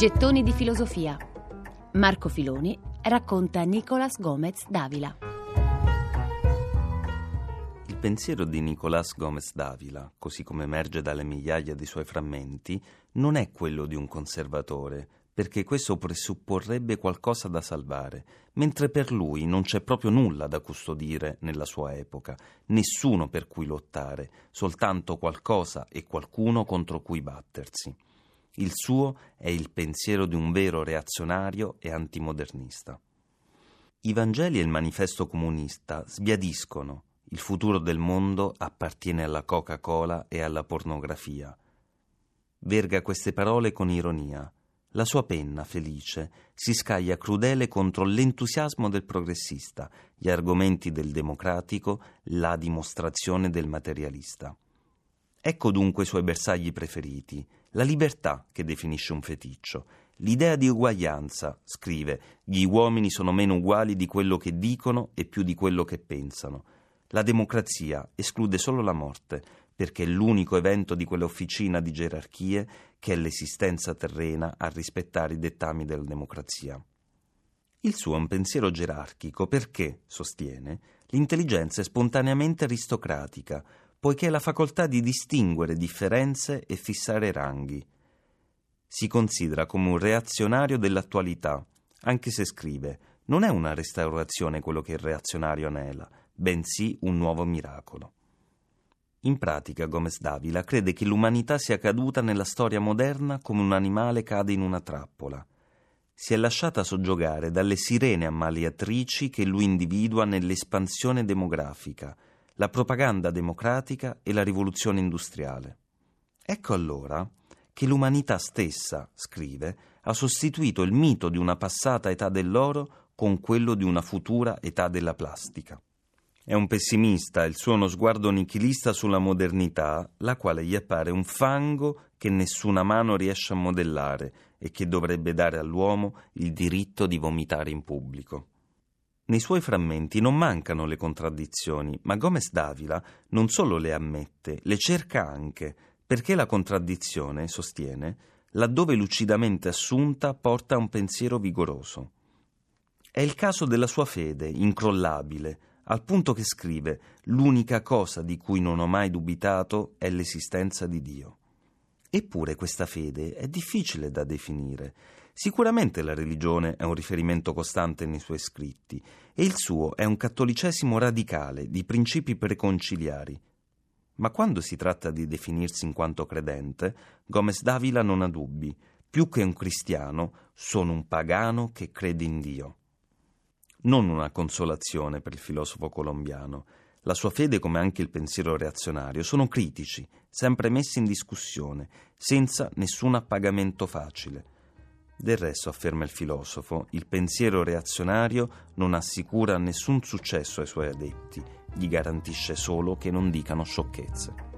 Gettoni di filosofia. Marco Filoni racconta Nicolas Gomez Davila. Il pensiero di Nicolás Gomez Davila, così come emerge dalle migliaia di suoi frammenti, non è quello di un conservatore, perché questo presupporrebbe qualcosa da salvare, mentre per lui non c'è proprio nulla da custodire nella sua epoca, nessuno per cui lottare, soltanto qualcosa e qualcuno contro cui battersi. Il suo è il pensiero di un vero reazionario e antimodernista. I Vangeli e il manifesto comunista sbiadiscono il futuro del mondo appartiene alla Coca-Cola e alla pornografia. Verga queste parole con ironia. La sua penna, felice, si scaglia crudele contro l'entusiasmo del progressista, gli argomenti del democratico, la dimostrazione del materialista. Ecco dunque i suoi bersagli preferiti, la libertà che definisce un feticcio, l'idea di uguaglianza, scrive, gli uomini sono meno uguali di quello che dicono e più di quello che pensano. La democrazia esclude solo la morte, perché è l'unico evento di quell'officina di gerarchie che è l'esistenza terrena a rispettare i dettami della democrazia. Il suo è un pensiero gerarchico perché, sostiene, l'intelligenza è spontaneamente aristocratica, poiché ha la facoltà di distinguere differenze e fissare ranghi. Si considera come un reazionario dell'attualità, anche se scrive non è una restaurazione quello che il reazionario anela, bensì un nuovo miracolo. In pratica, Gomez Davila crede che l'umanità sia caduta nella storia moderna come un animale cade in una trappola. Si è lasciata soggiogare dalle sirene ammaliatrici che lui individua nell'espansione demografica, la propaganda democratica e la rivoluzione industriale. Ecco allora che l'umanità stessa, scrive, ha sostituito il mito di una passata età dell'oro con quello di una futura età della plastica. È un pessimista, il suo uno sguardo nichilista sulla modernità, la quale gli appare un fango che nessuna mano riesce a modellare e che dovrebbe dare all'uomo il diritto di vomitare in pubblico. Nei suoi frammenti non mancano le contraddizioni, ma Gomez Davila non solo le ammette, le cerca anche, perché la contraddizione, sostiene, laddove lucidamente assunta, porta a un pensiero vigoroso. È il caso della sua fede, incrollabile, al punto che scrive l'unica cosa di cui non ho mai dubitato è l'esistenza di Dio. Eppure questa fede è difficile da definire. Sicuramente la religione è un riferimento costante nei suoi scritti e il suo è un cattolicesimo radicale di principi preconciliari. Ma quando si tratta di definirsi in quanto credente, Gomez Davila non ha dubbi. Più che un cristiano, sono un pagano che crede in Dio. Non una consolazione per il filosofo colombiano. La sua fede, come anche il pensiero reazionario, sono critici, sempre messi in discussione, senza nessun appagamento facile. Del resto, afferma il filosofo, il pensiero reazionario non assicura nessun successo ai suoi adepti, gli garantisce solo che non dicano sciocchezze.